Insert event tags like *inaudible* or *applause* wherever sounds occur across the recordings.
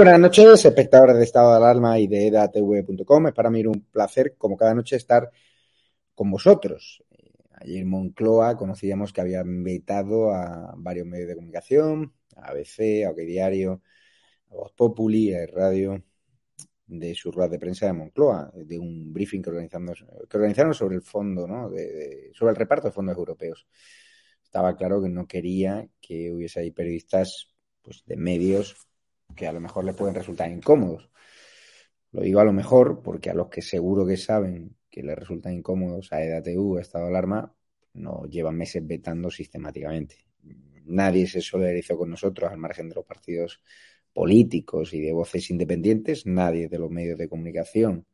buenas noches, espectadores de Estado de Alarma y de edatv.com. Es para mí un placer, como cada noche, estar con vosotros. Ayer en Moncloa conocíamos que habían vetado a varios medios de comunicación, a ABC, a OK Diario, a Voz Populi, a Radio, de su rueda de prensa de Moncloa, de un briefing que, organizamos, que organizaron sobre el fondo, ¿no? De, sobre el reparto de fondos europeos. Estaba claro que no quería que hubiese ahí periodistas pues, de medios que a lo mejor les pueden resultar incómodos. Lo digo a lo mejor porque a los que seguro que saben que les resultan incómodos a EDATU, a Estado de Alarma, nos llevan meses vetando sistemáticamente. Nadie se solidarizó con nosotros al margen de los partidos políticos y de voces independientes, nadie de los medios de comunicación,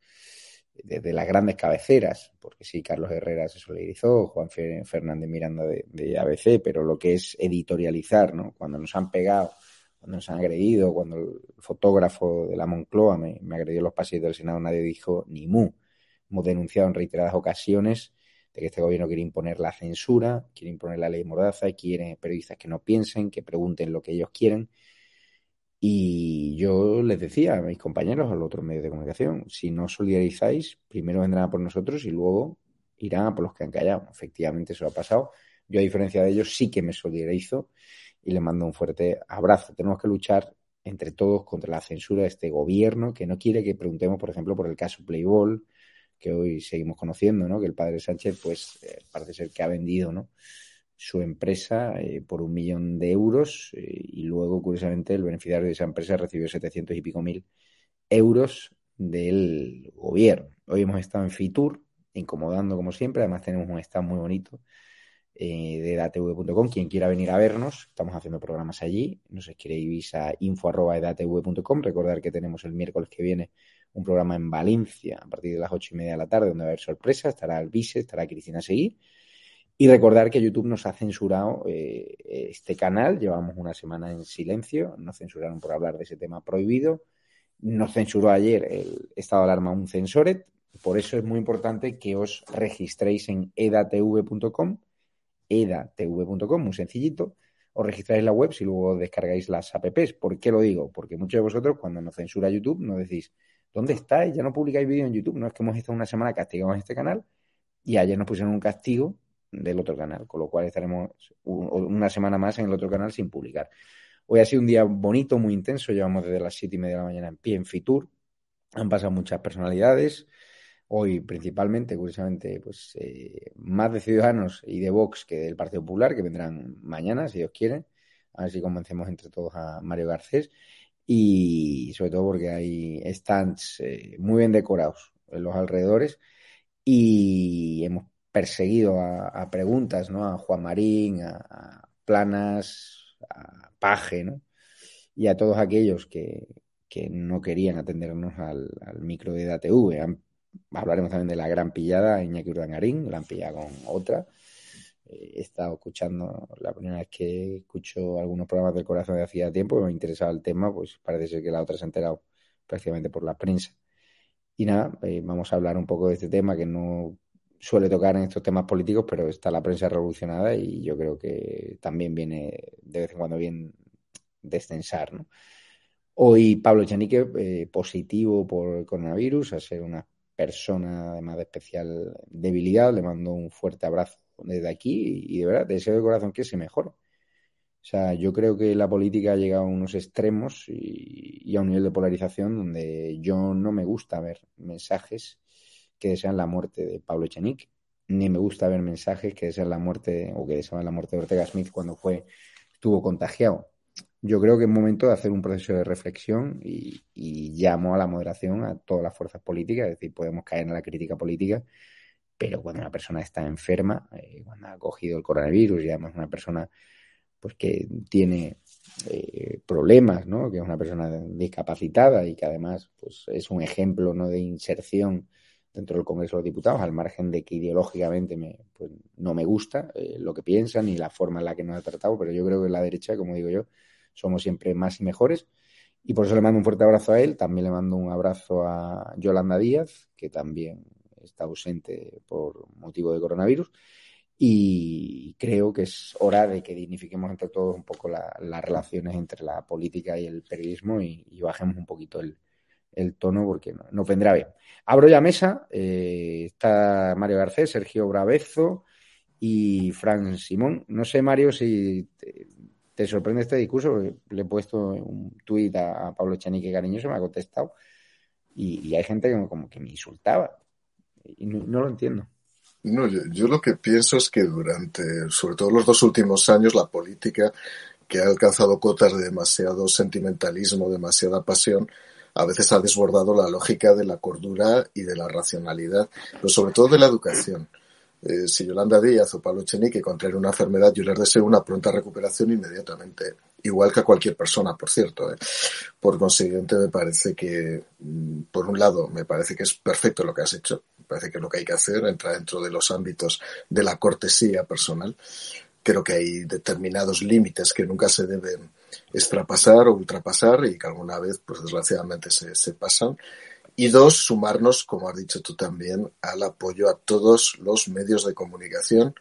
desde las grandes cabeceras, porque sí, Carlos Herrera se solidarizó, Juan Fernández Miranda de, de ABC, pero lo que es editorializar, ¿no? Cuando nos han pegado nos han agredido, cuando el fotógrafo de la Moncloa me, agredió en los pasillos del Senado, nadie dijo ni mu. Hemos denunciado en reiteradas ocasiones de que este gobierno quiere imponer la censura, quiere imponer la ley mordaza, quiere periodistas que no piensen, que pregunten lo que ellos quieren. Y yo les decía a mis compañeros, a los otros medios de comunicación, si no solidarizáis, primero vendrán a por nosotros y luego irán a por los que han callado. Efectivamente, eso ha pasado. Yo, a diferencia de ellos, sí que me solidarizo y le mando un fuerte abrazo. Tenemos que luchar entre todos contra la censura de este gobierno que no quiere que preguntemos, por ejemplo, por el caso Playboy, que hoy seguimos conociendo, ¿no? Que el padre Sánchez, pues, eh, parece ser que ha vendido, ¿no? Su empresa eh, por un millón de euros eh, y luego, curiosamente, el beneficiario de esa empresa recibió 700 y pico mil euros del gobierno. Hoy hemos estado en Fitur, incomodando como siempre, además tenemos un stand muy bonito eh, de edatv.com. Quien quiera venir a vernos, estamos haciendo programas allí. Nos escribís a info.edatv.com. Recordar que tenemos el miércoles que viene un programa en Valencia a partir de las ocho y media de la tarde, donde va a haber sorpresa. Estará Alvise, estará Cristina Seguí. Y recordar que YouTube nos ha censurado eh, este canal. Llevamos una semana en silencio. Nos censuraron por hablar de ese tema prohibido. Nos censuró ayer el estado de alarma un censoret. Por eso es muy importante que os registréis en edatv.com edatv.com, muy sencillito. Os registráis la web y luego descargáis las apps. ¿Por qué lo digo? Porque muchos de vosotros cuando nos censura YouTube nos decís, ¿dónde estáis? Ya no publicáis vídeo en YouTube. No es que hemos estado una semana castigados en este canal y ayer nos pusieron un castigo del otro canal, con lo cual estaremos una semana más en el otro canal sin publicar. Hoy ha sido un día bonito, muy intenso, llevamos desde las siete y media de la mañana en pie en Fitur, han pasado muchas personalidades, hoy principalmente, curiosamente, pues eh, más de Ciudadanos y de Vox que del Partido Popular, que vendrán mañana, si Dios quiere, a ver si convencemos entre todos a Mario Garcés, y sobre todo porque hay stands eh, muy bien decorados en los alrededores y hemos perseguido a, preguntas, ¿no? A Juan Marín, a, Planas, a Paje, ¿no? Y a todos aquellos que, no querían atendernos al, micro de DATV. Hablaremos también de la gran pillada Iñaki Urdangarín, la han pillado con otra. Eh, he estado escuchando, la primera vez que escucho algunos programas del corazón de hacía tiempo, me interesaba el tema, pues parece ser que la otra se ha enterado prácticamente por la prensa. Y nada, eh, vamos a hablar un poco de este tema que no suele tocar en estos temas políticos, pero está la prensa revolucionada y yo creo que también viene de vez en cuando bien descensar. ¿no? Hoy Pablo Echenique, eh, positivo por el coronavirus, a ser una persona además de especial debilidad, le mando un fuerte abrazo desde aquí y de verdad deseo de corazón que se mejore. O sea, yo creo que la política ha llegado a unos extremos y, a un nivel de polarización donde yo no me gusta ver mensajes que desean la muerte de Pablo Echenique, ni me gusta ver mensajes que desean la muerte o que desean la muerte de Ortega Smith cuando fue estuvo contagiado. Yo creo que es momento de hacer un proceso de reflexión y, llamo a la moderación a todas las fuerzas políticas, es decir, podemos caer en la crítica política, pero cuando una persona está enferma, eh, cuando ha cogido el coronavirus y además una persona pues que tiene eh, problemas, ¿no? Que es una persona discapacitada y que además pues es un ejemplo ¿no? de inserción dentro del Congreso de los Diputados, al margen de que ideológicamente me, pues, no me gusta eh, lo que piensan y la forma en la que nos ha tratado, pero yo creo que la derecha, como digo yo, somos siempre más y mejores. Y por eso le mando un fuerte abrazo a él. También le mando un abrazo a Yolanda Díaz, que también está ausente por motivo de coronavirus y creo que es hora de que dignifiquemos entre todos un poco las relaciones entre la política y el periodismo y, bajemos un poquito el, tono porque no, vendrá bien. Abro ya mesa, eh, está Mario Garcés, Sergio Bravezo y Fran Simón. No sé, Mario, si sorprende este discurso, le he puesto un tuit a, Pablo Chanique cariñoso, me ha contestado y, hay gente que como que me insultaba y no lo entiendo. No, yo, lo que pienso es que durante, sobre todo los dos últimos años, la política, que ha alcanzado cotas de demasiado sentimentalismo, demasiada pasión, a veces ha desbordado la lógica de la cordura y de la racionalidad, pero sobre todo de la educación. Eh, si Yolanda Díaz o Pablo Chenique contraen una enfermedad, yo les deseo una pronta recuperación inmediatamente, igual que a cualquier persona, por cierto. Eh. Por consiguiente, me parece que, mm, por un lado, me parece que es perfecto lo que has hecho, parece que es lo que hay que hacer, entra dentro de los ámbitos de la cortesía personal. Creo que hay determinados límites que nunca se deben extrapasar o ultrapasar y que alguna vez, pues desgraciadamente, se pasan. Y dos, sumarnos, como has dicho tú también, al apoyo a todos los medios de comunicación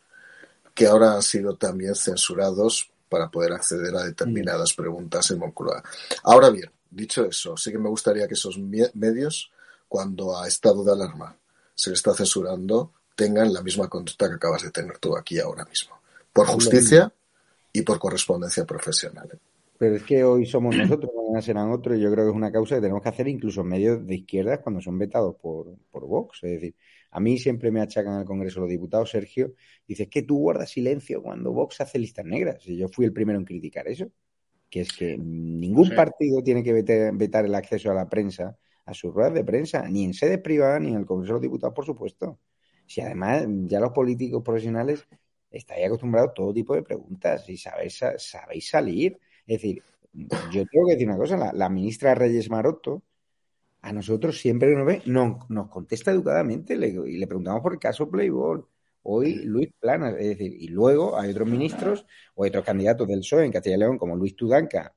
que ahora han sido también censurados para poder acceder a determinadas preguntas en Moncloa. Ahora bien, dicho eso, sí que me gustaría que esos medios, cuando a estado de alarma se le está censurando tengan la misma conducta que acabas de tener tú aquí ahora mismo. Por justicia y por correspondencia profesional. Pero es que hoy somos nosotros, mañana serán otros, y yo creo que es una causa que tenemos que hacer incluso en medios de izquierdas cuando son vetados por, por Vox. Es decir, a mí siempre me achacan al Congreso los diputados, Sergio, dice que tú guardas silencio cuando Vox hace listas negras. Y yo fui el primero en criticar eso, que es que ningún partido tiene que vetar el acceso a la prensa a sus ruedas de prensa, ni en sede privada ni en el Congreso de los Diputados, por supuesto. Si además ya los políticos profesionales estáis acostumbrados a todo tipo de preguntas y sabéis, sabéis salir. Es decir, yo tengo que decir una cosa, la, ministra Reyes Maroto, a nosotros siempre que nos ve, nos contesta educadamente y le preguntamos por el caso Playboy. Hoy Luis Plana, es decir, y luego hay otros ministros o otros candidatos del PSOE en Castilla y León, como Luis Tudanca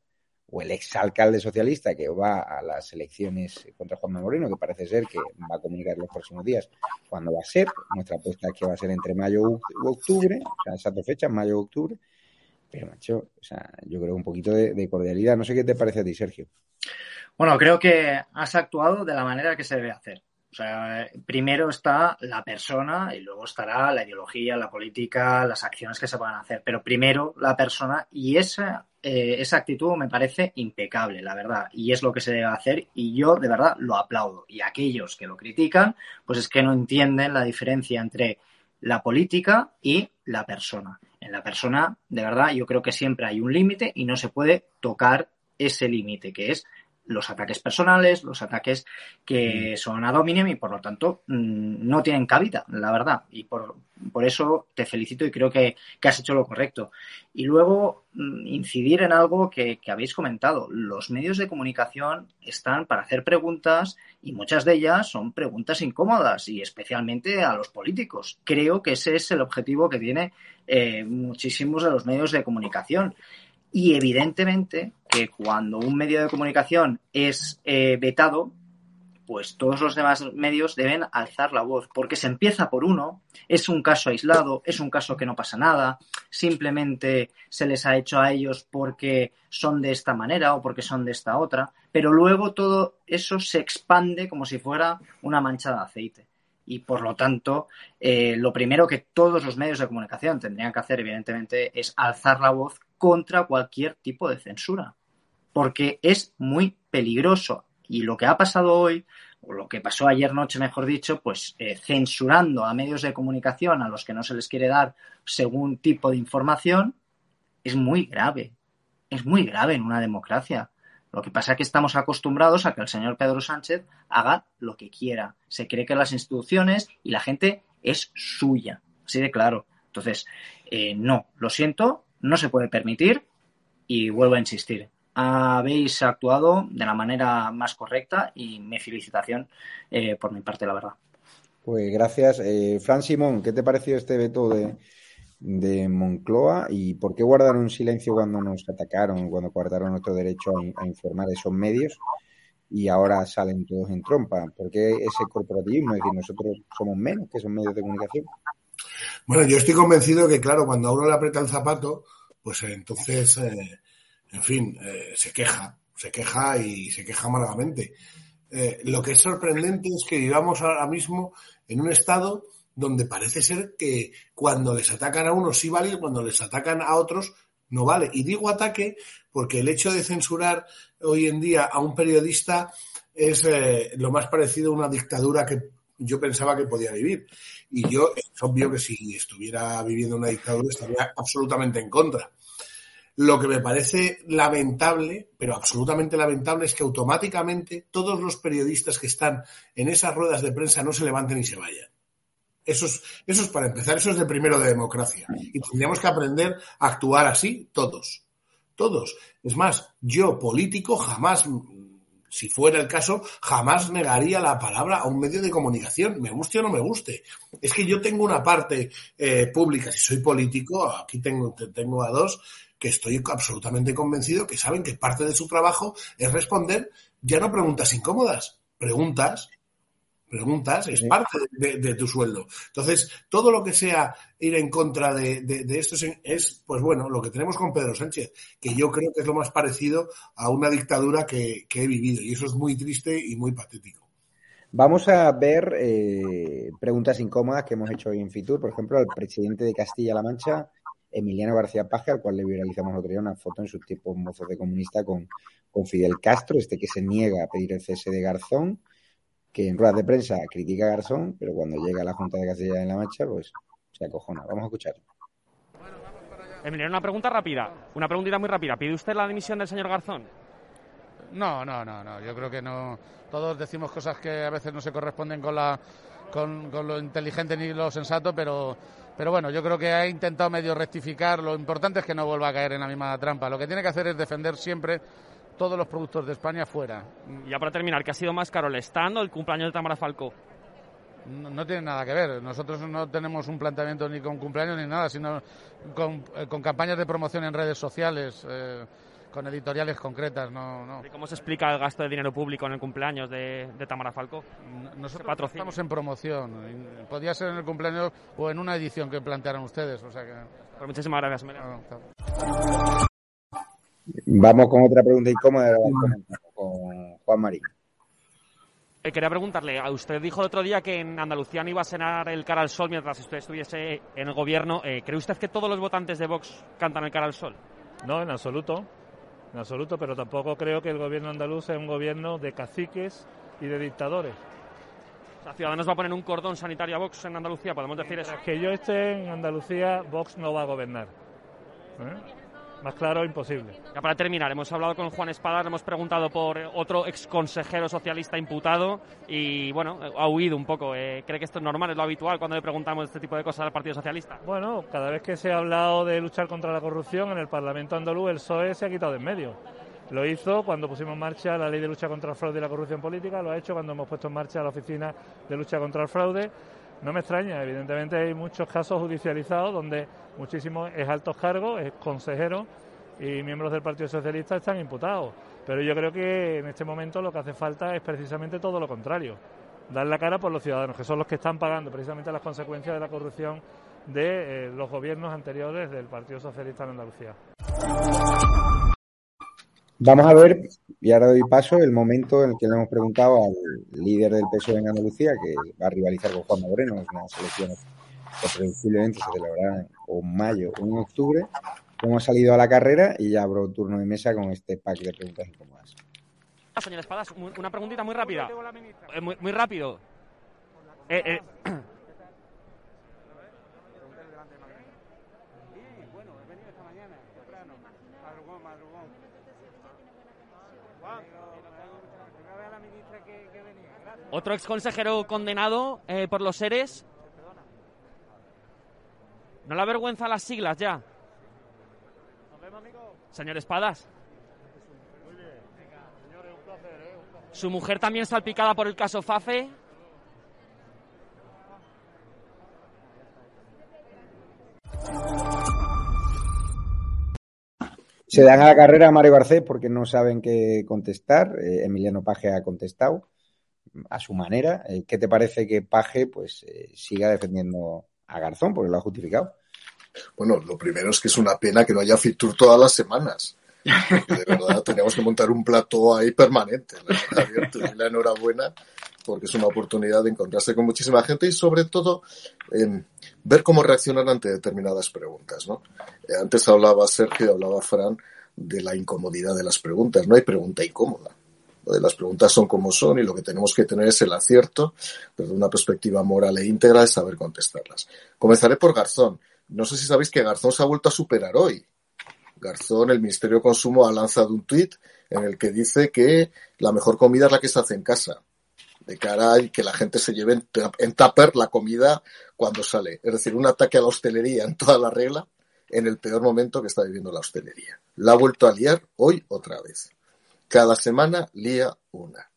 o el exalcalde socialista que va a las elecciones contra Juan Moreno, que parece ser que va a comunicar en los próximos días cuándo va a ser. Nuestra apuesta es que va a ser entre mayo y octubre, o sea, exacto fecha, mayo o octubre. Pero, macho, o sea, yo creo un poquito de, cordialidad. No sé qué te parece a ti, Sergio. Bueno, creo que has actuado de la manera que se debe hacer. O sea, primero está la persona y luego estará la ideología, la política, las acciones que se van a hacer. Pero primero la persona y esa, eh, esa actitud me parece impecable, la verdad. Y es lo que se debe hacer y yo de verdad lo aplaudo. Y aquellos que lo critican, pues es que no entienden la diferencia entre la política y la persona. En la persona, de verdad, yo creo que siempre hay un límite y no se puede tocar ese límite, que es los ataques personales, los ataques que mm. son a dominem y por lo tanto mm, no tienen cabida, la verdad. Y por, por eso te felicito y creo que, has hecho lo correcto. Y luego mm, incidir en algo que, que, habéis comentado. Los medios de comunicación están para hacer preguntas y muchas de ellas son preguntas incómodas y especialmente a los políticos. Creo que ese es el objetivo que tiene eh, muchísimos de los medios de comunicación. Y evidentemente que cuando un medio de comunicación es eh, vetado, pues todos los demás medios deben alzar la voz, porque se empieza por uno, es un caso aislado, es un caso que no pasa nada, simplemente se les ha hecho a ellos porque son de esta manera o porque son de esta otra, pero luego todo eso se expande como si fuera una mancha de aceite. Y por lo tanto, eh, lo primero que todos los medios de comunicación tendrían que hacer, evidentemente, es alzar la voz contra cualquier tipo de censura, porque es muy peligroso. Y lo que ha pasado hoy, o lo que pasó ayer noche, mejor dicho, pues eh, censurando a medios de comunicación a los que no se les quiere dar según tipo de información, es muy grave. Es muy grave en una democracia. Lo que pasa es que estamos acostumbrados a que el señor Pedro Sánchez haga lo que quiera. Se cree que las instituciones y la gente es suya. Así de claro. Entonces, eh, no, lo siento, no se puede permitir y vuelvo a insistir. Habéis actuado de la manera más correcta y me felicitación eh, por mi parte, la verdad. Pues gracias. Eh, Fran Simón, ¿qué te pareció este veto de, de Moncloa y por qué guardaron silencio cuando nos atacaron, cuando guardaron nuestro derecho a, informar esos medios y ahora salen todos en trompa? ¿Por qué ese corporativismo? Es decir, nosotros somos menos que esos medios de comunicación. Bueno, yo estoy convencido que, claro, cuando a uno le aprieta el zapato, pues eh, entonces, eh, en fin, eh, se queja, se queja y se queja amargamente. lo que es sorprendente es que vivamos ahora mismo en un estado donde parece ser que cuando les atacan a unos sí vale cuando les atacan a otros no vale. Y digo ataque porque el hecho de censurar hoy en día a un periodista es lo más parecido a una dictadura que yo pensaba que podía vivir. Y yo, es obvio que si estuviera viviendo una dictadura estaría absolutamente en contra. Lo que me parece lamentable, pero absolutamente lamentable, es que automáticamente todos los periodistas que están en esas ruedas de prensa no se levanten y se vayan. Eso es, eso es para empezar, eso es de primero de democracia. Y tendríamos que aprender a actuar así todos. Todos. Es más, yo político jamás si fuera el caso, jamás negaría la palabra a un medio de comunicación, me guste o no me guste. Es que yo tengo una parte eh, pública, si soy político, aquí tengo, tengo a dos, que estoy absolutamente convencido que saben que parte de su trabajo es responder ya no preguntas incómodas, preguntas preguntas, es parte de, tu sueldo. Entonces, todo lo que sea ir en contra de, esto es, pues bueno, lo que tenemos con Pedro Sánchez, que yo creo que es lo más parecido a una dictadura que, he vivido, y eso es muy triste y muy patético. Vamos a ver eh, preguntas incómodas que hemos hecho hoy en Fitur. Por ejemplo, al presidente de Castilla-La Mancha, Emiliano García Paje, al cual le viralizamos otro día una foto en sus tiempos mozos de comunista con, con Fidel Castro, este que se niega a pedir el cese de Garzón que en ruedas de prensa critica a Garzón, pero cuando llega a la Junta de Castilla en la Mancha, pues se acojona. Vamos a escuchar. Emiliano, una pregunta rápida, una preguntita muy rápida. ¿Pide usted la dimisión del señor Garzón? No, no, no, no. Yo creo que no. Todos decimos cosas que a veces no se corresponden con la con, con lo inteligente ni lo sensato, pero pero bueno, yo creo que ha intentado medio rectificar. Lo importante es que no vuelva a caer en la misma trampa. Lo que tiene que hacer es defender siempre todos los productos de España fuera. Ya para terminar, ¿qué ha sido más caro, el stand o el cumpleaños de Tamara Falcó? No, tiene nada que ver. Nosotros no tenemos un planteamiento ni con cumpleaños ni nada, sino con, eh, campañas de promoción en redes sociales. Eh, con editoriales concretas, no, no. ¿Y cómo se explica el gasto de dinero público en el cumpleaños de, Tamara Falcó? Nosotros estamos en promoción. Podría ser en el cumpleaños o en una edición que plantearan ustedes. O sea que... Pues muchísimas gracias, Vamos con otra pregunta incómoda con Juan Marín. Eh, quería preguntarle, a usted dijo el otro día que en Andalucía no iba a cenar el cara al sol mientras usted estuviese en el gobierno. Eh, ¿Cree usted que todos los votantes de Vox cantan el cara al sol? No, en absoluto. En absoluto, pero tampoco creo que el gobierno andaluz sea un gobierno de caciques y de dictadores. O sea, Ciudadanos va a poner un cordón sanitario a Vox en Andalucía, podemos decir eso. Que yo esté en Andalucía, Vox no va a gobernar. ¿Eh? Más claro, imposible. Ya para terminar, hemos hablado con Juan Espada, le hemos preguntado por otro ex consejero socialista imputado y, bueno, ha huido un poco. Eh, ¿Cree que esto es normal, es lo habitual cuando le preguntamos este tipo de cosas al Partido Socialista? Bueno, cada vez que se ha hablado de luchar contra la corrupción en el Parlamento andaluz, el PSOE se ha quitado de en medio. Lo hizo cuando pusimos en marcha la ley de lucha contra el fraude y la corrupción política, lo ha hecho cuando hemos puesto en marcha la oficina de lucha contra el fraude. No me extraña, evidentemente hay muchos casos judicializados donde muchísimos es altos cargos, es consejero y miembros del Partido Socialista están imputados. Pero yo creo que en este momento lo que hace falta es precisamente todo lo contrario, dar la cara por los ciudadanos, que son los que están pagando precisamente las consecuencias de la corrupción de eh, los gobiernos anteriores del Partido Socialista en Andalucía. Vamos a ver, y ahora doy paso, el momento en el que le hemos preguntado al líder del PSOE en Andalucía, que va a rivalizar con Juan Moreno, unas elecciones que previsiblemente se celebrarán en mayo o en octubre, cómo ha salido a la carrera y ya abro turno de mesa con este pack de preguntas incómodas. Ah, señor Espadas, una preguntita muy rápida. Eh, muy, muy, rápido. Eh, eh. Otro ex consejero condenado eh, por los seres. ¿No le avergüenza las siglas ya? Señor Espadas. Su mujer también salpicada por el caso Fafe. Se dan a la carrera a Mario Garcés porque no saben qué contestar. Eh, Emiliano Paje ha contestado a su manera. Eh, ¿Qué te parece que Paje pues eh, siga defendiendo a Garzón porque lo ha justificado? Bueno, lo primero es que es una pena que no haya Fitur todas las semanas. de verdad tenemos que montar un plato ahí permanente. La, la enhorabuena porque es una oportunidad de encontrarse con muchísima gente y sobre todo eh, ver cómo reaccionan ante determinadas preguntas. ¿no? Eh, antes hablaba Sergio, hablaba Fran de la incomodidad de las preguntas. No hay pregunta incómoda. Las preguntas son como son y lo que tenemos que tener es el acierto, desde una perspectiva moral e íntegra, de saber contestarlas. Comenzaré por Garzón. No sé si sabéis que Garzón se ha vuelto a superar hoy. Garzón, el Ministerio de Consumo, ha lanzado un tuit en el que dice que la mejor comida es la que se hace en casa, de cara a que la gente se lleve en tupper la comida cuando sale. Es decir, un ataque a la hostelería en toda la regla en el peor momento que está viviendo la hostelería. La ha vuelto a liar hoy otra vez. Cada semana lía una.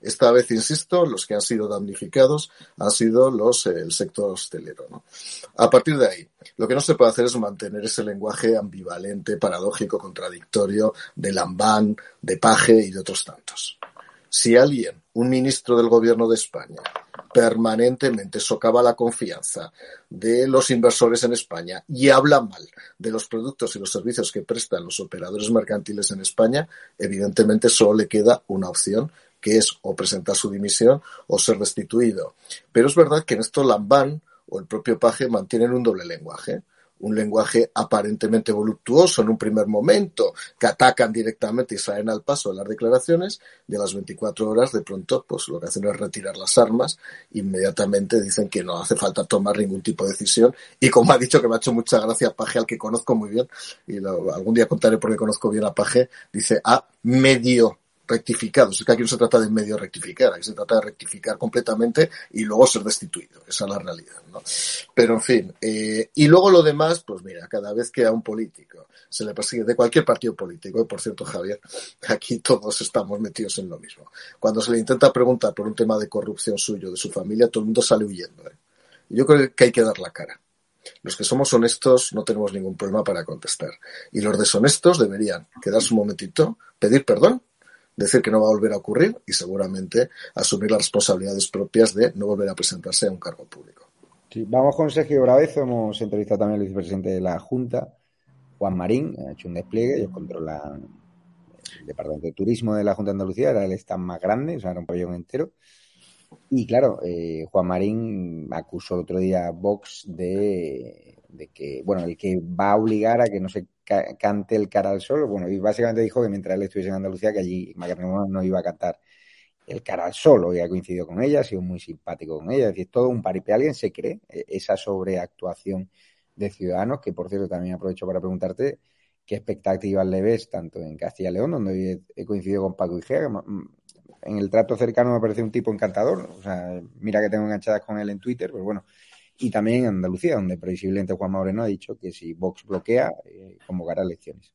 Esta vez, insisto, los que han sido damnificados han sido los, eh, el sector hostelero. A partir de ahí, lo que no se puede hacer es mantener ese lenguaje ambivalente, paradójico, contradictorio de Lambán, de Paje y de otros tantos. Si alguien, un ministro del gobierno de España, permanentemente socava la confianza de los inversores en España y habla mal de los productos y los servicios que prestan los operadores mercantiles en España, evidentemente solo le queda una opción que es o presentar su dimisión o ser restituido. Pero es verdad que en esto Lambán o el propio Paje mantienen un doble lenguaje un lenguaje aparentemente voluptuoso en un primer momento, que atacan directamente y salen al paso de las declaraciones, de las 24 horas de pronto pues lo que hacen es retirar las armas, inmediatamente dicen que no hace falta tomar ningún tipo de decisión y como ha dicho que me ha hecho mucha gracia Paje al que conozco muy bien y algún día contaré porque conozco bien a Paje, dice a ah, medio rectificados. Es que aquí no se trata de medio rectificar, aquí se trata de rectificar completamente y luego ser destituido. Esa es la realidad, ¿no? Pero en fin, eh, y luego lo demás, pues mira, cada vez que a un político se le persigue de cualquier partido político, y por cierto, Javier, *laughs* aquí todos estamos metidos en lo mismo. Cuando se le intenta preguntar por un tema de corrupción suyo, de su familia, todo el mundo sale huyendo. ¿eh? Yo creo que hay que dar la cara. Los que somos honestos no tenemos ningún problema para contestar. Y los deshonestos deberían quedarse un momentito, pedir perdón decir que no va a volver a ocurrir y seguramente asumir las responsabilidades propias de no volver a presentarse a un cargo público. Sí, vamos con Sergio Bravezo, hemos entrevistado también al vicepresidente de la Junta, Juan Marín, ha hecho un despliegue, ellos controlan el Departamento de Turismo de la Junta de Andalucía, era el stand más grande, o sea, era un pabellón entero. Y claro, eh, Juan Marín acusó el otro día a Vox de, de, que, bueno, el que va a obligar a que no se cante el cara al sol. Bueno, y básicamente dijo que mientras él estuviese en Andalucía, que allí Macarena no iba a cantar el cara al sol. Hoy ha coincidido con ella, ha sido muy simpático con ella. Es decir, todo un paripé. ¿Alguien se cree eh, esa sobreactuación de Ciudadanos? Que, por cierto, también aprovecho para preguntarte qué expectativas le ves tanto en Castilla y León, donde he coincidido con Paco Igea, en el trato cercano me parece un tipo encantador. O sea, mira que tengo enganchadas con él en Twitter, pero bueno. Y también en Andalucía, donde previsiblemente Juan Moreno ha dicho que si Vox bloquea, eh, convocará elecciones.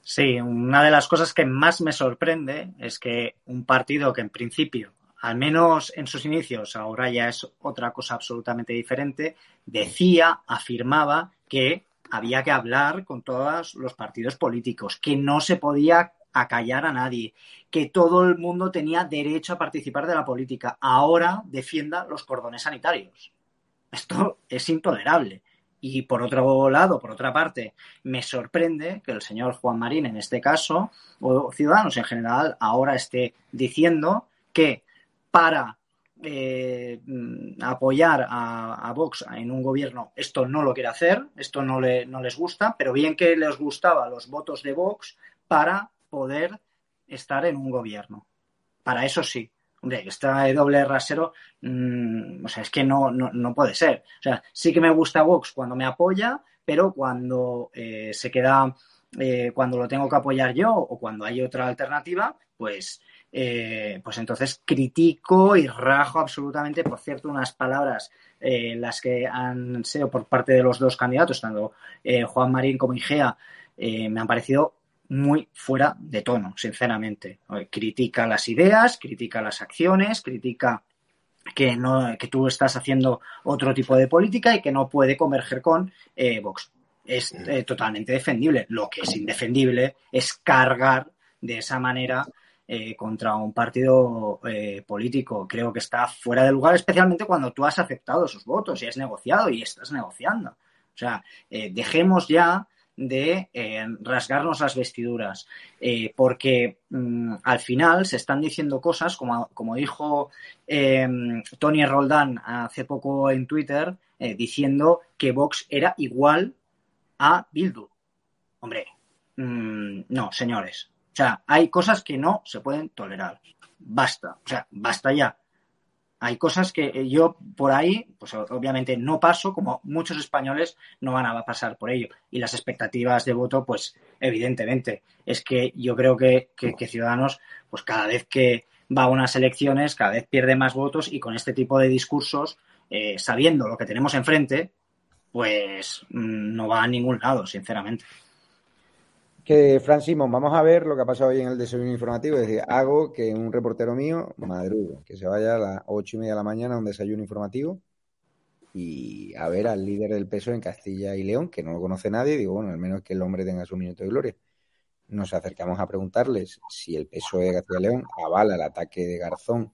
Sí, una de las cosas que más me sorprende es que un partido que en principio, al menos en sus inicios, ahora ya es otra cosa absolutamente diferente, decía, afirmaba que había que hablar con todos los partidos políticos, que no se podía acallar a nadie, que todo el mundo tenía derecho a participar de la política. Ahora defienda los cordones sanitarios. Esto es intolerable. Y por otro lado, por otra parte, me sorprende que el señor Juan Marín, en este caso, o Ciudadanos en general, ahora esté diciendo que para eh, apoyar a, Vox en un gobierno esto no lo quiere hacer, esto no, le, no les gusta, pero bien que les gustaba los votos de Vox para poder estar en un gobierno. Para eso sí. Hombre, de doble rasero, mm, o sea, es que no, no, puede ser. O sea, sí que me gusta Vox cuando me apoya, pero cuando eh, se queda, eh, cuando lo tengo que apoyar yo o cuando hay otra alternativa, pues, eh, pues entonces critico y rajo absolutamente, por cierto, unas palabras las que han sido por parte de los dos candidatos, tanto Juan Marín como Igea, me han parecido muy fuera de tono, sinceramente. Critica las ideas, critica las acciones, critica que, no, que tú estás haciendo otro tipo de política y que no puede converger con eh, Vox. Es eh, totalmente defendible. Lo que es indefendible es cargar de esa manera eh, contra un partido político. Creo que está fuera de lugar, especialmente cuando tú has aceptado esos votos y has negociado y estás negociando. O sea, dejemos ya de eh, rasgarnos las vestiduras, eh, porque mm, al final se están diciendo cosas, como, como dijo em, Tony Roldán hace poco en Twitter, eh, diciendo que Vox era igual a Bildu. Hombre, mm, no, señores. O sea, hay cosas que no se pueden tolerar. Basta, o sea, basta ya hay cosas que eh, yo por ahí, pues obviamente no paso, como muchos españoles no van a pasar por ello. Y las expectativas de voto, pues evidentemente, es que yo creo que, Ciudadanos, pues cada vez que va a unas elecciones, cada vez pierde más votos y con este tipo de discursos, eh, sabiendo lo que tenemos enfrente, pues mm, no va a ningún lado, sinceramente que Fran vamos a ver lo que ha pasado hoy en el desayuno informativo. Es decir, hago que un reportero mío madrugue, que se vaya a las ocho y media de la mañana a un desayuno informativo y a ver al líder del peso en Castilla y León, que no lo conoce nadie. Digo, bueno, al menos que el hombre tenga su minuto de gloria. Nos acercamos a preguntarles si el PSOE de Castilla y León avala el ataque de Garzón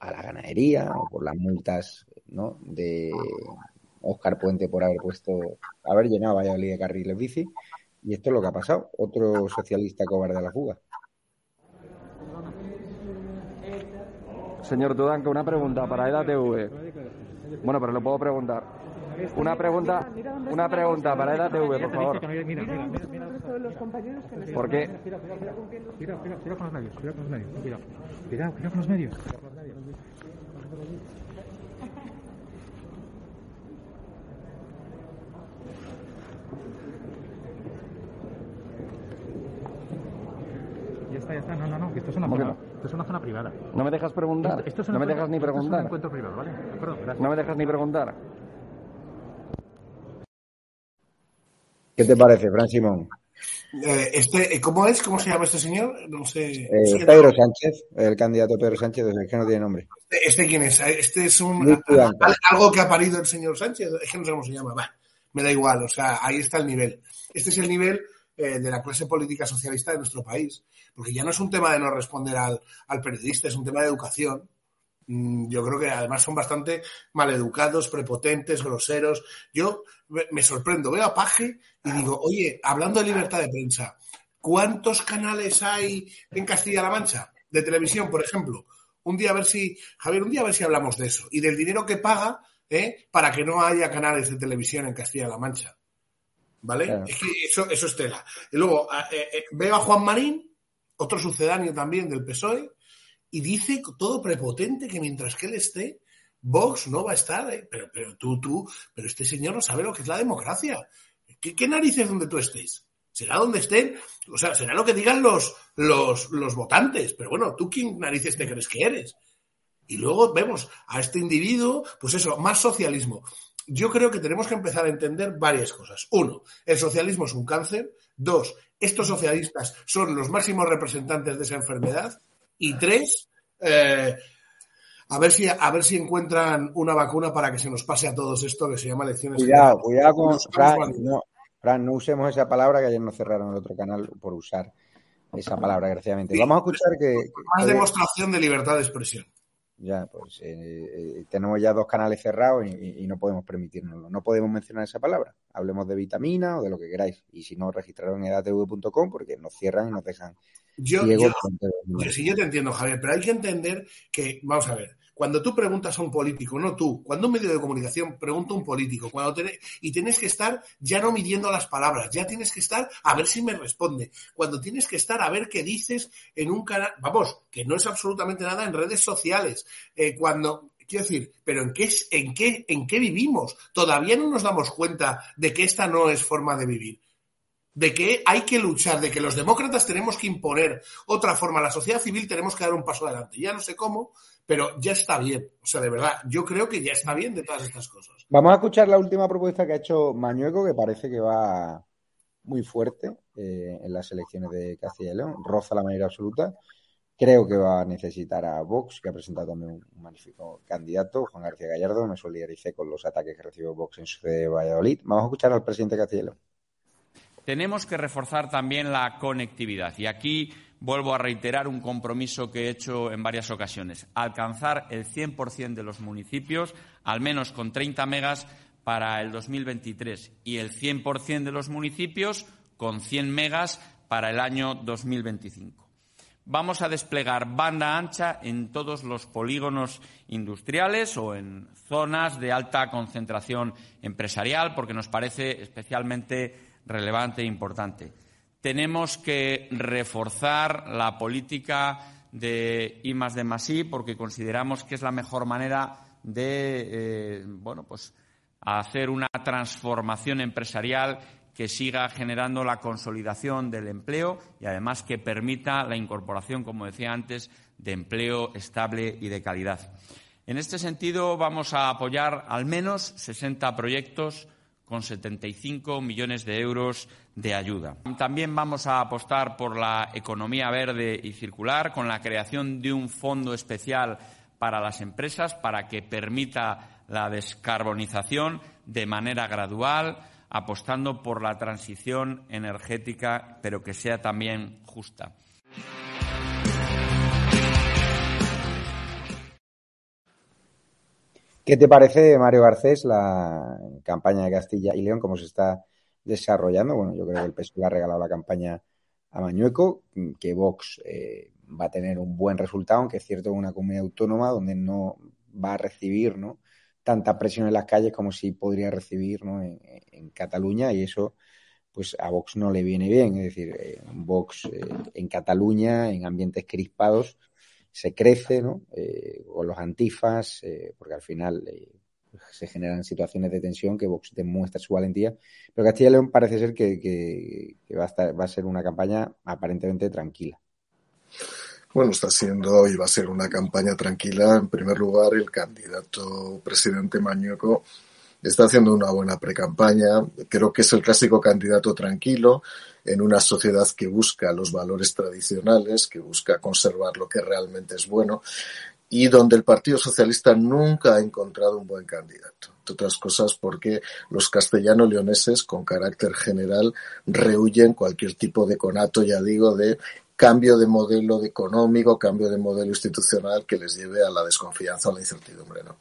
a la ganadería o por las multas ¿no? de Oscar Puente por haber puesto, haber llenado Valladolid de carriles bici y esto es lo que ha pasado. Otro socialista cobarde a la fuga. Señor Tudanca, una pregunta para EDATV. Bueno, pero lo puedo preguntar. Una pregunta, una pregunta para EDATV, por favor. ¿Por qué? Cuidado, con los medios, cuidado con los medios, cuidado, cuidado con los medios. ya está, No, no, no, esto es una zona, esto es una zona privada. ¿No me dejas preguntar? no me dejas ni preguntar. Esto es un privado, ¿vale? No me dejas ni preguntar. ¿Qué te parece, Fran Simón? Eh, este, ¿Cómo es? ¿Cómo se llama este señor? No sé. Eh, Pedro Sánchez, el candidato Pedro Sánchez, es que no tiene nombre. ¿Este, este quién es? Este es un algo que ha parido el señor Sánchez, es que no sé cómo se llama. me da igual, o sea, ahí está el nivel. Este es el nivel eh, de la clase política socialista de nuestro país. Porque ya no es un tema de no responder al, periodista, es un tema de educación. Mm, yo creo que además son bastante maleducados, prepotentes, groseros. Yo me sorprendo, veo a Paje y digo, oye, hablando de libertad de prensa, ¿cuántos canales hay en Castilla-La Mancha de televisión, por ejemplo? Un día a ver si, Javier, un día a ver si hablamos de eso. Y del dinero que paga ¿eh? para que no haya canales de televisión en Castilla-La Mancha. ¿Vale? Claro. Es que eso, eso es tela. Y luego eh, eh, veo a Juan Marín, otro sucedáneo también del PSOE, y dice todo prepotente que mientras que él esté, Vox no va a estar. ¿eh? Pero, pero tú, tú, pero este señor no sabe lo que es la democracia. ¿Qué, qué narices donde tú estés? Será donde estén, o sea, será lo que digan los, los, los votantes. Pero bueno, ¿tú quién narices te crees que eres? Y luego vemos a este individuo, pues eso, más socialismo. Yo creo que tenemos que empezar a entender varias cosas. Uno, el socialismo es un cáncer. Dos, estos socialistas son los máximos representantes de esa enfermedad. Y tres, eh, a ver si a ver si encuentran una vacuna para que se nos pase a todos esto que se llama elecciones. Cuidado, generales. cuidado con. Fran, no, Fran, no usemos esa palabra que ayer nos cerraron el otro canal por usar esa palabra, desgraciadamente. Sí. Vamos a escuchar que. Más que- demostración de libertad de expresión. Ya, pues eh, eh, tenemos ya dos canales cerrados y, y- no podemos permitirnoslo. No podemos mencionar esa palabra. Hablemos de vitamina o de lo que queráis. Y si no, registraros en edatv.com porque nos cierran y nos dejan Yo. Yo sí, yo te entiendo, Javier, pero hay que entender que, vamos a ver, cuando tú preguntas a un político, no tú, cuando un medio de comunicación pregunta a un político, cuando tiene- y tienes que estar ya no midiendo las palabras, ya tienes que estar a ver si me responde, cuando tienes que estar a ver qué dices en un canal, vamos, que no es absolutamente nada en redes sociales, eh, cuando, quiero decir, pero ¿en qué, en, qué, ¿en qué vivimos? Todavía no nos damos cuenta de que esta no es forma de vivir de que hay que luchar, de que los demócratas tenemos que imponer otra forma, la sociedad civil tenemos que dar un paso adelante. Ya no sé cómo, pero ya está bien. O sea, de verdad, yo creo que ya está bien de todas estas cosas. Vamos a escuchar la última propuesta que ha hecho Mañueco, que parece que va muy fuerte eh, en las elecciones de Castilla y León. Roza la mayoría absoluta. Creo que va a necesitar a Vox, que ha presentado también un, magnífico candidato, Juan García Gallardo. Me solidaricé con los ataques que recibió Vox en su sede de Valladolid. Vamos a escuchar al presidente de Castilla y León. Tenemos que reforzar también la conectividad. Y aquí vuelvo a reiterar un compromiso que he hecho en varias ocasiones. Alcanzar el 100% de los municipios, al menos con 30 megas para el 2023, y el 100% de los municipios con 100 megas para el año 2025. Vamos a desplegar banda ancha en todos los polígonos industriales o en zonas de alta concentración empresarial, porque nos parece especialmente relevante e importante. Tenemos que reforzar la política de I más D más I porque consideramos que es la mejor manera de eh, bueno, pues, hacer una transformación empresarial que siga generando la consolidación del empleo y además que permita la incorporación, como decía antes, de empleo estable y de calidad. En este sentido, vamos a apoyar al menos 60 proyectos con 75 millones de euros de ayuda. También vamos a apostar por la economía verde y circular con la creación de un fondo especial para las empresas para que permita la descarbonización de manera gradual, apostando por la transición energética, pero que sea también justa. ¿Qué te parece, Mario Garcés, la campaña de Castilla y León, cómo se está desarrollando? Bueno, yo creo que el PSOE le ha regalado la campaña a Mañueco, que Vox eh, va a tener un buen resultado, aunque es cierto que una comunidad autónoma donde no va a recibir ¿no? tanta presión en las calles como si podría recibir ¿no? en, en Cataluña y eso pues a Vox no le viene bien. Es decir, eh, Vox eh, en Cataluña, en ambientes crispados, se crece, ¿no? Eh, con los antifas, eh, porque al final eh, se generan situaciones de tensión que Vox demuestra su valentía. Pero Castilla y León parece ser que, que, que va, a estar, va a ser una campaña aparentemente tranquila. Bueno, está siendo y va a ser una campaña tranquila. En primer lugar, el candidato presidente Mañueco está haciendo una buena precampaña. Creo que es el clásico candidato tranquilo en una sociedad que busca los valores tradicionales, que busca conservar lo que realmente es bueno y donde el Partido Socialista nunca ha encontrado un buen candidato. Entre otras cosas porque los castellano-leoneses, con carácter general, rehuyen cualquier tipo de conato, ya digo, de cambio de modelo económico, cambio de modelo institucional que les lleve a la desconfianza o la incertidumbre. ¿no?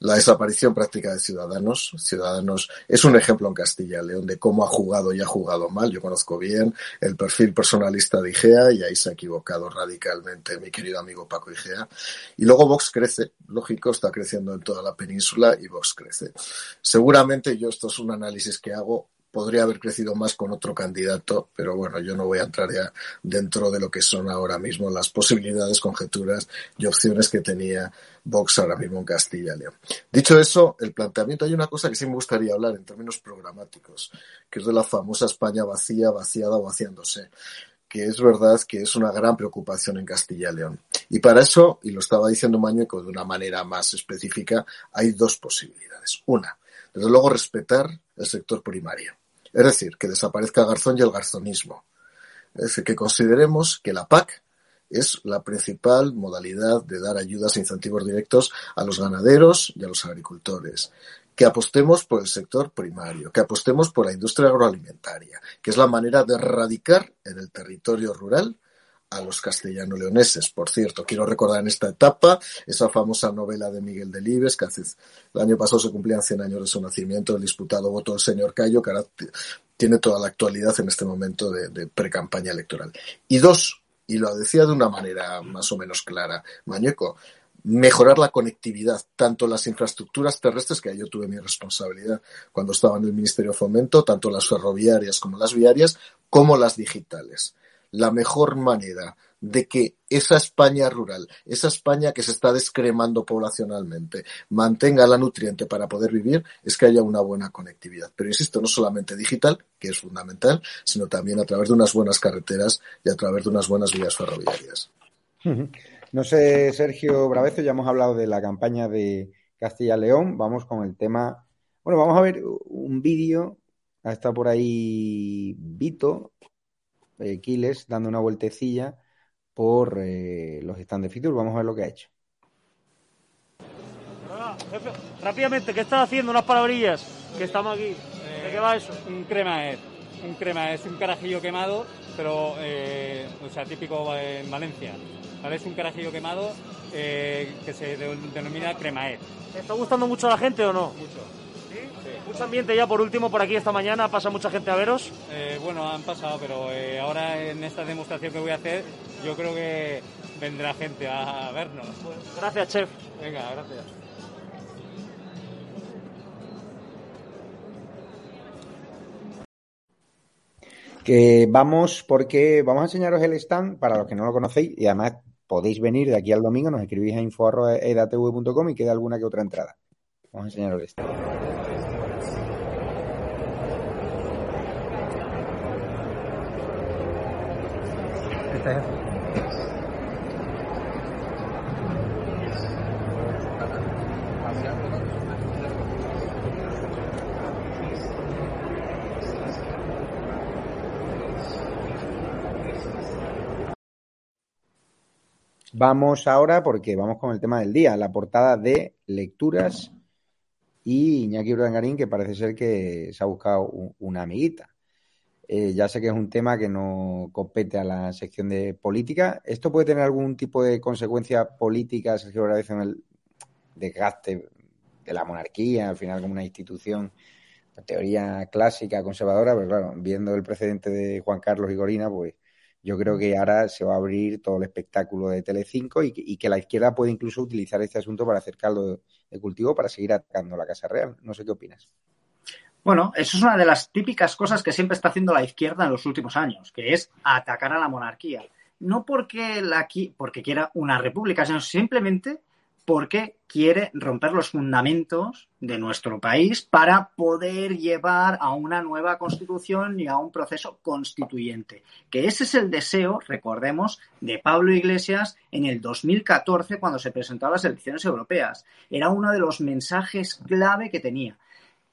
La desaparición práctica de Ciudadanos. Ciudadanos es un ejemplo en Castilla y León de cómo ha jugado y ha jugado mal. Yo conozco bien el perfil personalista de Igea y ahí se ha equivocado radicalmente mi querido amigo Paco Igea. Y luego Vox crece, lógico, está creciendo en toda la península y Vox crece. Seguramente yo esto es un análisis que hago podría haber crecido más con otro candidato, pero bueno, yo no voy a entrar ya dentro de lo que son ahora mismo las posibilidades, conjeturas y opciones que tenía Vox ahora mismo en Castilla y León. Dicho eso, el planteamiento, hay una cosa que sí me gustaría hablar en términos programáticos, que es de la famosa España vacía, vaciada o vaciándose que es verdad que es una gran preocupación en Castilla y León. Y para eso, y lo estaba diciendo Mañueco de una manera más específica, hay dos posibilidades. Una, desde luego respetar el sector primario. Es decir, que desaparezca Garzón y el garzonismo. Es decir, que consideremos que la PAC es la principal modalidad de dar ayudas e incentivos directos a los ganaderos y a los agricultores. Que apostemos por el sector primario, que apostemos por la industria agroalimentaria, que es la manera de erradicar en el territorio rural a los castellano-leoneses. Por cierto, quiero recordar en esta etapa esa famosa novela de Miguel Delibes, que hace, el año pasado se cumplían 100 años de su nacimiento, el disputado voto del señor Cayo, que ahora tiene toda la actualidad en este momento de, de pre-campaña electoral. Y dos, y lo decía de una manera más o menos clara, Mañeco, mejorar la conectividad, tanto las infraestructuras terrestres, que yo tuve mi responsabilidad cuando estaba en el Ministerio de Fomento, tanto las ferroviarias como las viarias, como las digitales la mejor manera de que esa España rural, esa España que se está descremando poblacionalmente, mantenga la nutriente para poder vivir, es que haya una buena conectividad. Pero insisto, no solamente digital, que es fundamental, sino también a través de unas buenas carreteras y a través de unas buenas vías ferroviarias. No sé, Sergio Bravezo, ya hemos hablado de la campaña de Castilla-León. Vamos con el tema. Bueno, vamos a ver un vídeo. Ha estado por ahí Vito, eh, Quiles dando una vueltecilla por eh, los stands de Fitur. Vamos a ver lo que ha hecho. Jefe, rápidamente, ¿qué estás haciendo? Unas palabrillas, que estamos aquí. ¿De qué va eso? Un crema es, un crema es un carajillo quemado, pero, eh, o sea, típico en Valencia. ¿Vale? Es un carajillo quemado eh, que se de- denomina cremaet. ¿Te está gustando mucho a la gente o no? Mucho. Mucho ambiente ya por último por aquí esta mañana, pasa mucha gente a veros. Eh, bueno, han pasado, pero eh, ahora en esta demostración que voy a hacer, yo creo que vendrá gente a vernos. Gracias, chef. Venga, gracias. Que vamos, porque vamos a enseñaros el stand para los que no lo conocéis y además podéis venir de aquí al domingo, nos escribís a info.edatv.com y queda alguna que otra entrada. Vamos a enseñaros el stand. Vamos ahora porque vamos con el tema del día, la portada de lecturas y Iñaki Urdangarín, que parece ser que se ha buscado un- una amiguita. Eh, ya sé que es un tema que no compete a la sección de política. ¿Esto puede tener algún tipo de consecuencia política, Sergio Bravezo, en el desgaste de la monarquía, al final como una institución, teoría clásica, conservadora? Pero claro, viendo el precedente de Juan Carlos y Corina, pues yo creo que ahora se va a abrir todo el espectáculo de Telecinco y que, y que la izquierda puede incluso utilizar este asunto para hacer de cultivo para seguir atacando la Casa Real. No sé qué opinas. Bueno, eso es una de las típicas cosas que siempre está haciendo la izquierda en los últimos años, que es atacar a la monarquía. No porque, la, porque quiera una república, sino simplemente porque quiere romper los fundamentos de nuestro país para poder llevar a una nueva constitución y a un proceso constituyente. Que ese es el deseo, recordemos, de Pablo Iglesias en el 2014 cuando se presentó a las elecciones europeas. Era uno de los mensajes clave que tenía.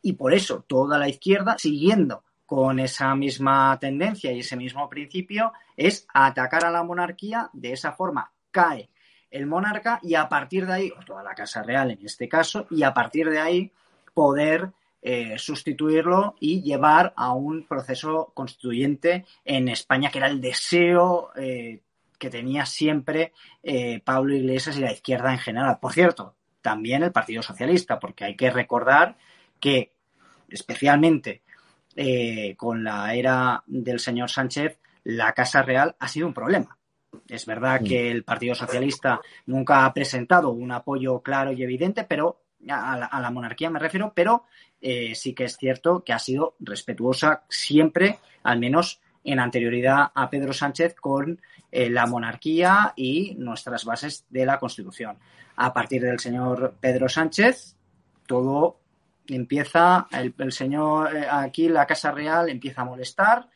Y por eso toda la izquierda, siguiendo con esa misma tendencia y ese mismo principio, es atacar a la monarquía. De esa forma cae el monarca y a partir de ahí, o toda la Casa Real en este caso, y a partir de ahí poder eh, sustituirlo y llevar a un proceso constituyente en España, que era el deseo eh, que tenía siempre eh, Pablo Iglesias y la izquierda en general. Por cierto, también el Partido Socialista, porque hay que recordar que, especialmente eh, con la era del señor Sánchez, la Casa Real ha sido un problema. Es verdad que el Partido Socialista nunca ha presentado un apoyo claro y evidente, pero a la, a la monarquía me refiero, pero eh, sí que es cierto que ha sido respetuosa siempre, al menos en anterioridad a Pedro Sánchez, con eh, la monarquía y nuestras bases de la Constitución. A partir del señor Pedro Sánchez, todo empieza, el, señor eh, aquí, la Casa Real, empieza a molestar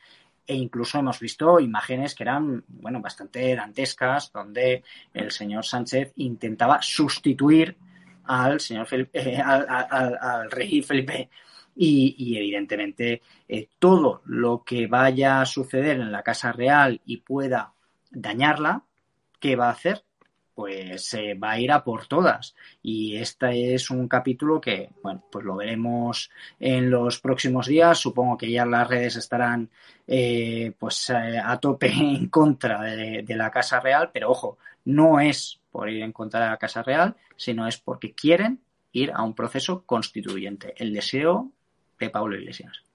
e incluso hemos visto imágenes que eran, bueno, bastante dantescas, donde el señor Sánchez intentaba sustituir al señor Felipe, eh, al, rey Felipe y, y evidentemente eh, todo lo que vaya a suceder en la Casa Real y pueda dañarla, ¿qué va a hacer? Pues se eh, va a ir a por todas. Y este es un capítulo que, bueno, pues lo veremos en los próximos días. Supongo que ya las redes estarán eh, pues eh, a tope *laughs* en contra de, de la Casa Real, pero ojo, no es por ir en contra de la Casa Real, sino es porque quieren ir a un proceso constituyente. El deseo de Pablo Iglesias.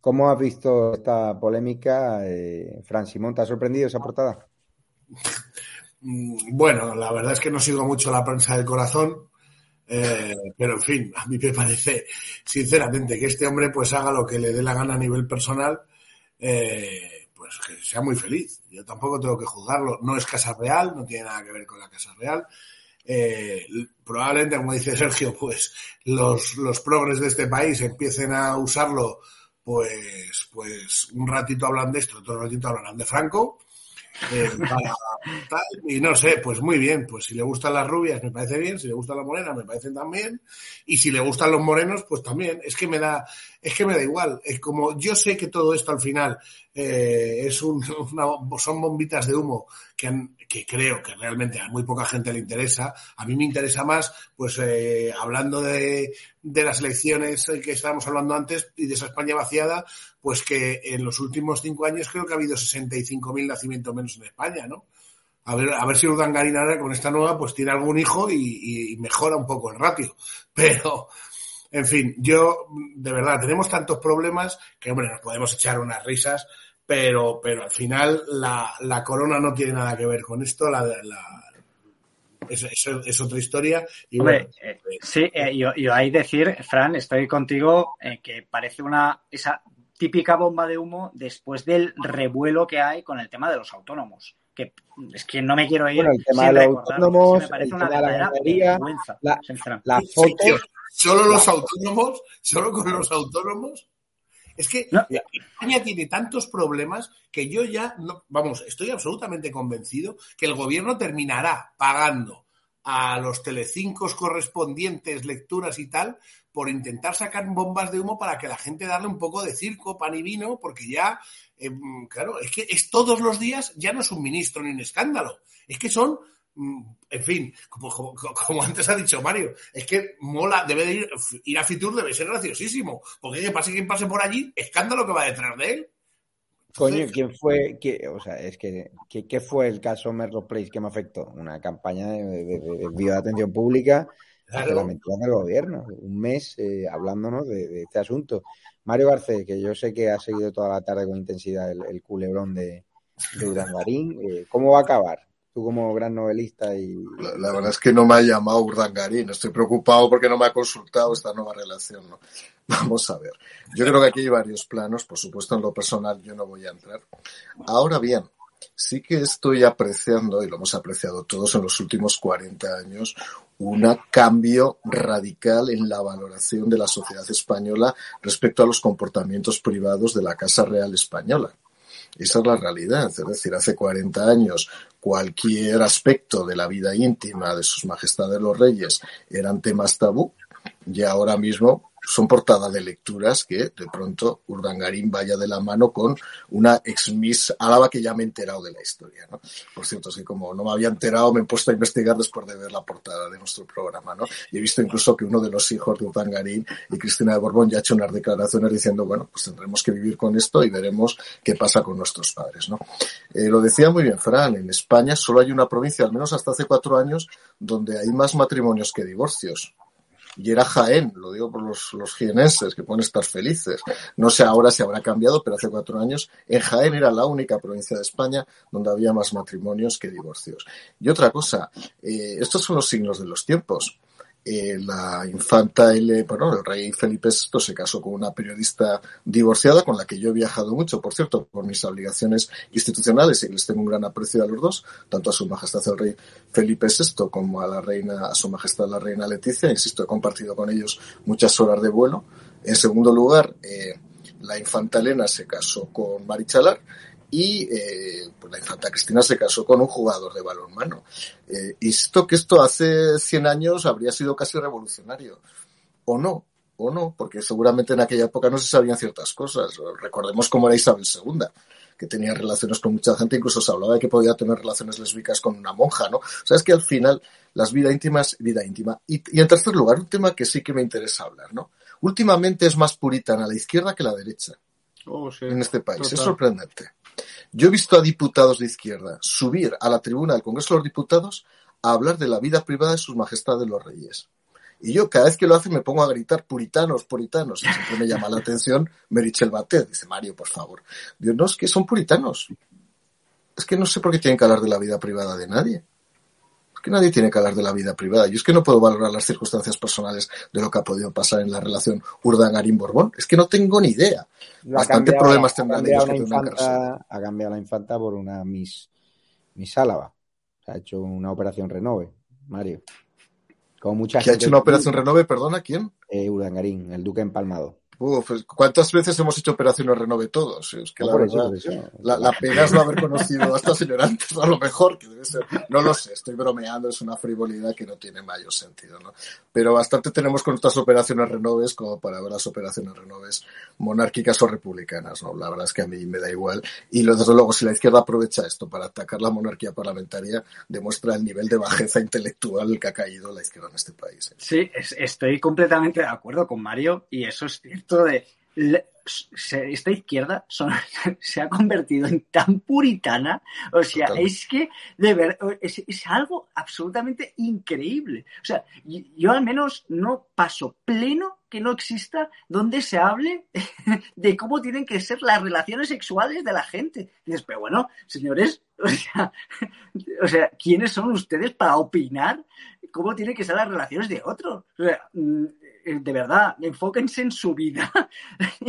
¿Cómo has visto esta polémica, eh, Fran Simón? ¿Te ha sorprendido esa portada? *laughs* Mm, Bueno, la verdad es que no sigo mucho la prensa del corazón, eh, pero en fin, a mí me parece, sinceramente, que este hombre pues haga lo que le dé la gana a nivel personal, eh, pues que sea muy feliz. Yo tampoco tengo que juzgarlo. No es Casa Real, no tiene nada que ver con la Casa Real. Eh, probablemente, como dice Sergio, pues los, los progres de este país empiecen a usarlo, pues, pues un ratito hablan de esto, otro ratito hablarán de Franco. Eh, y no sé, pues muy bien, pues si le gustan las rubias me parece bien, si le gustan las morenas me parecen también, y si le gustan los morenos, pues también, es que me da, es que me da igual, es como yo sé que todo esto al final eh, es un, *laughs* una, son bombitas de humo que, han, que creo que realmente a muy poca gente le interesa, a mí me interesa más, pues eh, hablando de, de las elecciones que estábamos hablando antes y de esa España vaciada, pues que en los últimos cinco años creo que ha habido 65.000 nacimientos menos en España, ¿no? A ver, a ver si Urdangarín ahora con esta nueva pues tiene algún hijo y, y, mejora un poco el ratio. *laughs* Pero, en fin, yo, de verdad, tenemos tantos problemas que, hombre, nos podemos echar unas risas, pero, pero al final la, la corona no tiene nada que ver con esto, la, la es, es, es, otra historia. Y Hombre, bueno, eh, sí, eh, yo, yo ahí decir, Fran, estoy contigo, eh, que parece una, esa típica bomba de humo después del revuelo que hay con el tema de los autónomos. Que es que no me quiero ir. Bueno, el tema de los autónomos, me parece el tema una de la ganadería, la, la foto. Solo los autónomos, solo con los autónomos. Es que no. España tiene tantos problemas que yo ya, no, vamos, estoy absolutamente convencido que el gobierno terminará pagando a los telecincos correspondientes, lecturas y tal, por intentar sacar bombas de humo para que la gente darle un poco de circo, pan y vino, porque ya, eh, claro, es que es todos los días, ya no es un ministro ni un escándalo, es que son, en fin, como, como, como, antes ha dicho Mario, es que mola, debe de ir, ir a Fitur debe ser graciosísimo, porque que pase quien pase por allí, escándalo que va detrás de él. Coño, ¿quién fue? Qué, o sea, es que, ¿qué, ¿qué, fue el caso Merlo Place que me afectó? Una campaña de, de, de, de atención pública claro. la mentira del gobierno. Un mes eh, hablándonos de, de, este asunto. Mario Garcés, que yo sé que ha seguido toda la tarde con intensidad el, el culebrón de, de Urangarín, eh, ¿cómo va a acabar? Como gran novelista y... La, la, verdad es que no me ha llamado Urdangarín. Estoy preocupado porque no me ha consultado esta nueva relación. ¿no? *laughs* Vamos a ver. Yo creo que aquí hay varios planos. Por supuesto, en lo personal yo no voy a entrar. Ahora bien, sí que estoy apreciando, y lo hemos apreciado todos en los últimos 40 años, un cambio radical en la valoración de la sociedad española respecto a los comportamientos privados de la Casa Real Española. Esa es la realidad. Es decir, hace 40 años cualquier aspecto de la vida íntima de sus majestades los reyes eran temas tabú y ahora mismo son portada de lecturas que de pronto Urdangarín vaya de la mano con una ex Miss Álava que ya me he enterado de la historia, ¿no? Por cierto, es que como no me había enterado, me he puesto a investigar después de ver la portada de nuestro programa, ¿no? Y he visto incluso que uno de los hijos de Urdangarín y Cristina de Borbón ya ha hecho unas declaraciones diciendo, bueno, pues tendremos que vivir con esto y veremos qué pasa con nuestros padres, ¿no? Eh, lo decía muy bien Fran, en España solo hay una provincia, al menos hasta hace cuatro años, donde hay más matrimonios que divorcios y era Jaén, lo digo por los, los que pueden estar felices. No sé ahora si habrá cambiado, pero hace cuatro años en Jaén era la única provincia de España donde había más matrimonios que divorcios. Y otra cosa, eh, estos son los signos de los tiempos. Eh, la infanta L, bueno, el rey Felipe VI se casó con una periodista divorciada con la que yo he viajado mucho, por cierto, por mis obligaciones institucionales y les tengo un gran aprecio a los dos, tanto a su majestad el rey Felipe VI como a la reina, a su majestad la reina Leticia. Insisto, he compartido con ellos muchas horas de vuelo. En segundo lugar, eh, la infanta Elena se casó con Marichalar y eh, pues la infanta Cristina se casó con un jugador de balonmano. Eh, y esto que esto hace 100 años habría sido casi revolucionario. O no, o no, porque seguramente en aquella época no se sabían ciertas cosas. Recordemos cómo era Isabel II, que tenía relaciones con mucha gente, incluso se hablaba de que podía tener relaciones lésbicas con una monja, ¿no? O sea, es que al final las vidas íntimas, vida íntima. Y, y en tercer lugar, un tema que sí que me interesa hablar, ¿no? Últimamente es más puritana la izquierda que la derecha Oh, sí. en este país. Es sorprendente. Yo he visto a diputados de izquierda subir a la tribuna del Congreso de los Diputados a hablar de la vida privada de sus majestades los reyes. Y yo cada vez que lo hace me pongo a gritar puritanos, puritanos. Y siempre me llama la atención Merichel Batet. Dice, Mario, por favor. Dios, no, es que son puritanos. Es que no sé por qué tienen que hablar de la vida privada de nadie. Que nadie tiene que hablar de la vida privada. Yo es que no puedo valorar las circunstancias personales de lo que ha podido pasar en la relación Urdangarín-Borbón. Es que no tengo ni idea. Lo ha Bastante cambiado- problemas tendrán ellos que infanta, ha cambiado la infanta por una Miss, Miss Álava. Se ha hecho una operación renove, Mario. Como mucha ¿Que ha hecho una operación renove? Perdona, ¿quién? Eh, Urdangarín, el duque empalmado. Uf, pues, ¿Cuántas veces hemos hecho operaciones renove todos? Es que No, la eso, verdad, eso. La, la pena es no haber conocido a esta señora antes, a lo mejor, que debe ser. No lo sé, estoy bromeando, es una frivolidad que no tiene mayor sentido, ¿no? Pero bastante tenemos con estas operaciones renoves como para ver las operaciones renoves monárquicas o republicanas, ¿no? La verdad es que a mí me da igual. Y desde luego, si la izquierda aprovecha esto para atacar la monarquía parlamentaria, demuestra el nivel de bajeza intelectual que ha caído la izquierda en este país. ¿eh? Sí, es- estoy completamente de acuerdo con Mario y eso es cierto de le- se- esta izquierda son- *laughs* se ha convertido en tan puritana, o sea, es que de ver, es, es algo absolutamente increíble. O sea, yo al menos no paso pleno que no exista donde se hable *laughs* de cómo tienen que ser las relaciones sexuales de la gente. Y dices, pero bueno, señores, *laughs* o sea, o sea, ¿quiénes son ustedes para opinar cómo tienen que ser las relaciones de otros? O sea, mm, de verdad, enfóquense en su vida *laughs*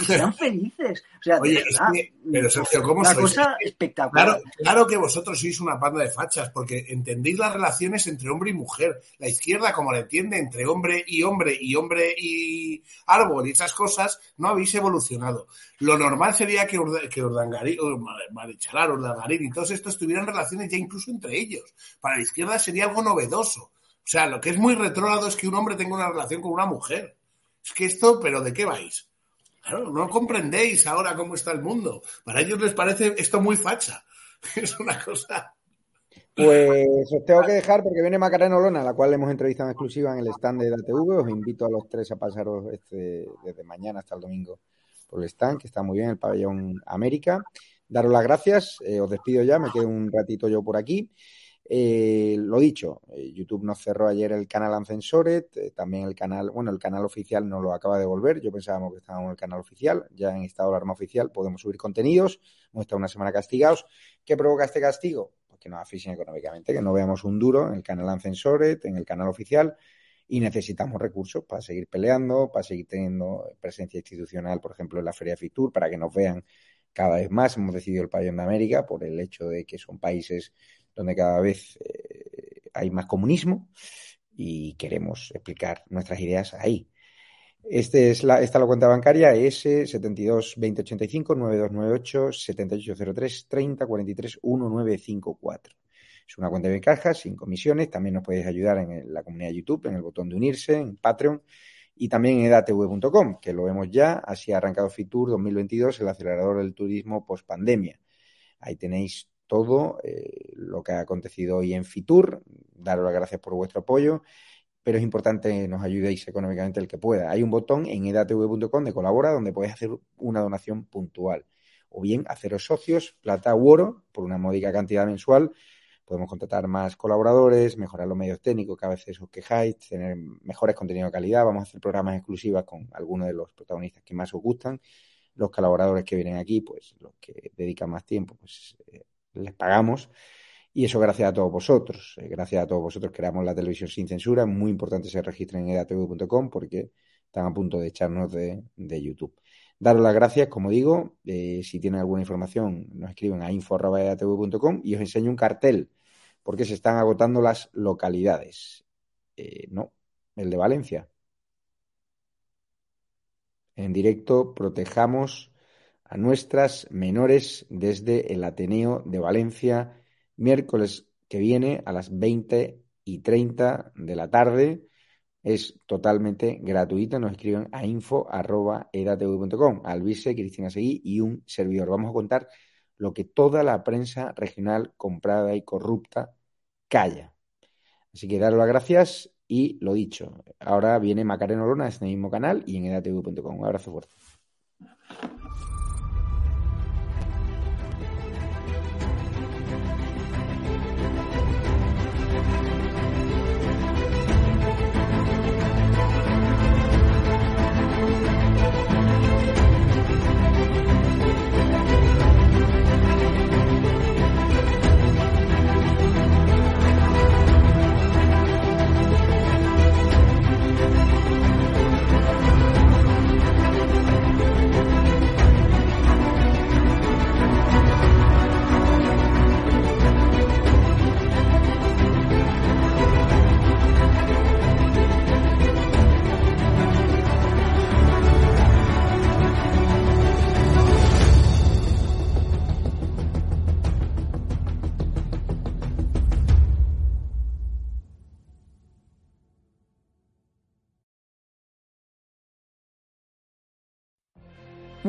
y sean *laughs* felices. O sea, es que- pero Sergio, ¿cómo una sois? cosa espectacular. Claro, claro que vosotros sois una panda de fachas, porque entendéis las relaciones entre hombre y mujer. La izquierda, como la entiende entre hombre y hombre y hombre y árbol y esas cosas, no habéis evolucionado. Lo normal sería que, Urda- que Urdangarín, Ur- Marichalar, Urdangarín y todos estos tuvieran relaciones ya incluso entre ellos. Para la izquierda sería algo novedoso. O sea, lo que es muy retrógrado es que un hombre tenga una relación con una mujer. Es que esto, pero ¿de qué vais? Claro, no comprendéis ahora cómo está el mundo. Para ellos les parece esto muy facha. *laughs* Es una cosa. Pues os tengo que dejar porque viene Macarena Olona, la cual hemos entrevistado en exclusiva en el stand de la TV. Os invito a los tres a pasaros este, desde mañana hasta el domingo por el stand, que está muy bien, el pabellón América. Daros las gracias, eh, os despido ya, me quedo un ratito yo por aquí. Eh, lo dicho, eh, YouTube nos cerró ayer el canal Uncensored, eh, también el canal, bueno, el canal oficial nos lo acaba de devolver, yo pensábamos que estábamos en el canal oficial, ya en estado de alarma oficial podemos subir contenidos, hemos estado una semana castigados. ¿Qué provoca este castigo? Pues que nos asfixien económicamente, que no veamos un duro en el canal Uncensored, en el canal oficial, y necesitamos recursos para seguir peleando, para seguir teniendo presencia institucional, por ejemplo, en la Feria Fitur, para que nos vean cada vez más. Hemos decidido el pabellón de América por el hecho de que son países donde cada vez eh, hay más comunismo y queremos explicar nuestras ideas ahí. Este es la, esta es la cuenta bancaria S 72 2085 9298 7803 30 43 1954. Es una cuenta de caja sin comisiones. También nos podéis ayudar en la comunidad de YouTube, en el botón de unirse, en Patreon. y también en edatv.com, que lo vemos ya, así ha arrancado Fitur 2022, el acelerador del turismo post pandemia. Ahí tenéis todo eh, lo que ha acontecido hoy en Fitur. Daros las gracias por vuestro apoyo, pero es importante que nos ayudéis económicamente el que pueda. Hay un botón en edatv.com de colabora donde podéis hacer una donación puntual o bien haceros socios, plata u oro, por una módica cantidad mensual. Podemos contratar más colaboradores, mejorar los medios técnicos que a veces os quejáis, tener mejores contenidos de calidad. Vamos a hacer programas exclusivos con algunos de los protagonistas que más os gustan. Los colaboradores que vienen aquí, pues los que dedican más tiempo, pues eh, les pagamos. Y eso gracias a todos vosotros. Eh, gracias a todos vosotros creamos la televisión sin censura. Muy importante se registren en edatv.com porque están a punto de echarnos de, de YouTube. Daros las gracias, como digo, eh, si tienen alguna información nos escriben a info.edatv.com y os enseño un cartel porque se están agotando las localidades. Eh, no, el de Valencia. En directo, protejamos a nuestras menores desde el Ateneo de Valencia, miércoles que viene a las 20 y 30 de la tarde. Es totalmente gratuita. Nos escriben a info.edatv.com. Alvise, Cristina Seguí y un servidor. Vamos a contar lo que toda la prensa regional comprada y corrupta calla. Así que daros las gracias y lo dicho. Ahora viene Macarena Lona en este mismo canal y en edatv.com. Un abrazo fuerte.